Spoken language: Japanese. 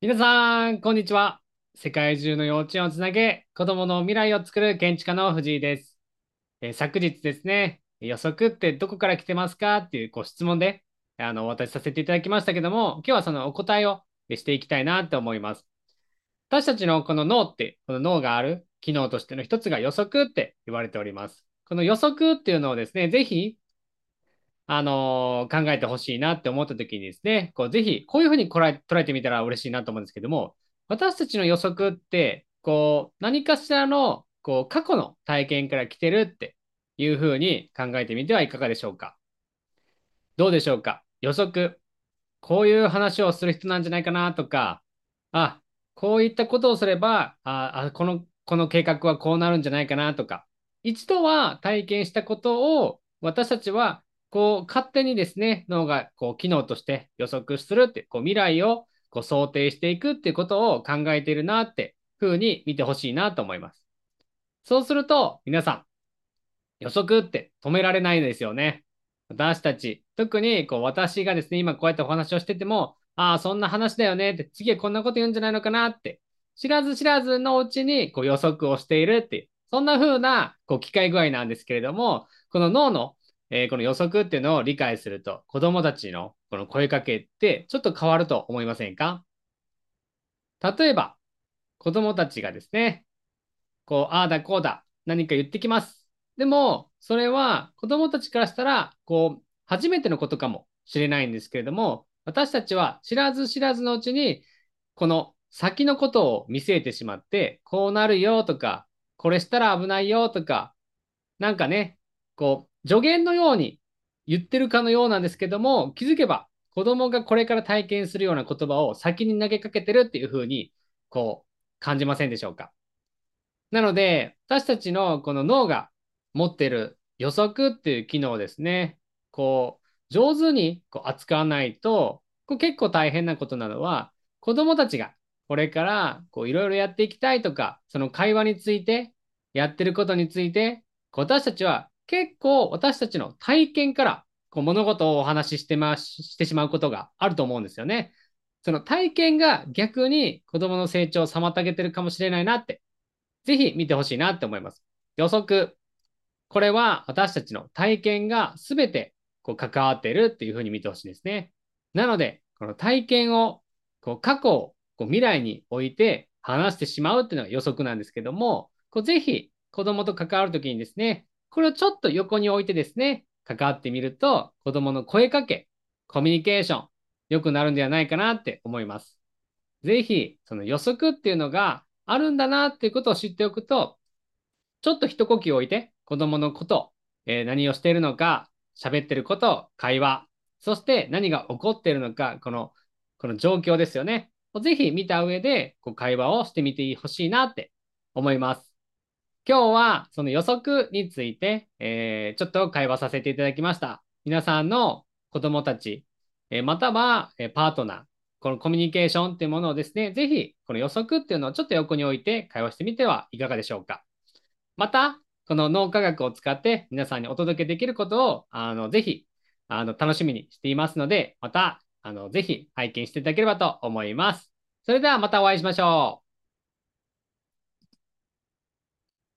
皆さん、こんにちは。世界中の幼稚園をつなげ、子供の未来を作る建築家の藤井です。え、昨日ですね、予測ってどこから来てますかっていうご質問で、あの、お渡しさせていただきましたけども、今日はそのお答えをしていきたいなって思います。私たちのこの脳って、この脳がある機能としての一つが予測って言われております。この予測っていうのをですね、ぜひあの、考えてほしいなって思った時にですね、こうぜひこういうふうに捉え捉えてみたら嬉しいなと思うんですけども、私たちの予測って、こう何かしらのこう過去の体験から来てるっていうふうに考えてみてはいかがでしょうか？どうでしょうか？予測。こういう話をする人なんじゃないかなとか、あ、こういったことをすれば、あ、あこの、この計画はこうなるんじゃないかなとか、一度は体験したことを私たちはこう、勝手にですね、脳がこう機能として予測するって、こう未来をこう想定していくっていうことを考えているなって風に見てほしいなと思います。そうすると、皆さん、予測って止められないんですよね。私たち、特にこう私がですね、今こうやってお話をしてても、ああ、そんな話だよねって、次はこんなこと言うんじゃないのかなって、知らず知らずのうちにこう予測をしているっていう、そんな風なこう機械具合なんですけれども、この脳のえー、この予測っていうのを理解すると、子供たちのこの声かけってちょっと変わると思いませんか？例えば、子供たちがですね、こう、ああだこうだ、何か言ってきます。でも、それは子供たちからしたら、こう、初めてのことかもしれないんですけれども、私たちは知らず知らずのうちに、この先のことを見据えてしまって、こうなるよとか、これしたら危ないよとか、なんかね、こう、助言のように言ってるかのようなんですけども、気づけば子供がこれから体験するような言葉を先に投げかけてるっていうふうに、こう、感じませんでしょうか。なので、私たちのこの脳が持ってる予測っていう機能ですね、こう、上手にこう扱わないと、こう結構大変なことなのは、子供たちがこれからいろいろやっていきたいとか、その会話について、やってることについて、私たちは結構私たちの体験からこう物事をお話ししてま、してしまうことがあると思うんですよね。その体験が逆に子供の成長を妨げてるかもしれないなって、ぜひ見てほしいなって思います。予測。これは私たちの体験が全てこう関わってるっていうふうに見てほしいですね。なので、この体験をこう過去をこう未来に置いて話してしまうっていうのが予測なんですけども、こうぜひ子供と関わるときにですね、これをちょっと横に置いてですね、関わってみると、子供の声かけ、コミュニケーション、良くなるんではないかなって思います。ぜひ、その予測っていうのがあるんだなっていうことを知っておくと、ちょっと一呼吸置いて、子供のこと、えー、何をしているのか、喋ってること、会話、そして何が起こっているのか、この、この状況ですよね。ぜひ見た上で、こう会話をしてみてほしいなって思います。今日はその予測について、えー、ちょっと会話させていただきました。皆さんの子供たち、えー、または、えパートナー、このコミュニケーションっていうものをですね、ぜひこの予測っていうのをちょっと横に置いて会話してみてはいかがでしょうか。また、この脳科学を使って皆さんにお届けできることを、あの、ぜひ、あの、楽しみにしていますので、また、あの、ぜひ拝見していただければと思います。それではまたお会いしましょう。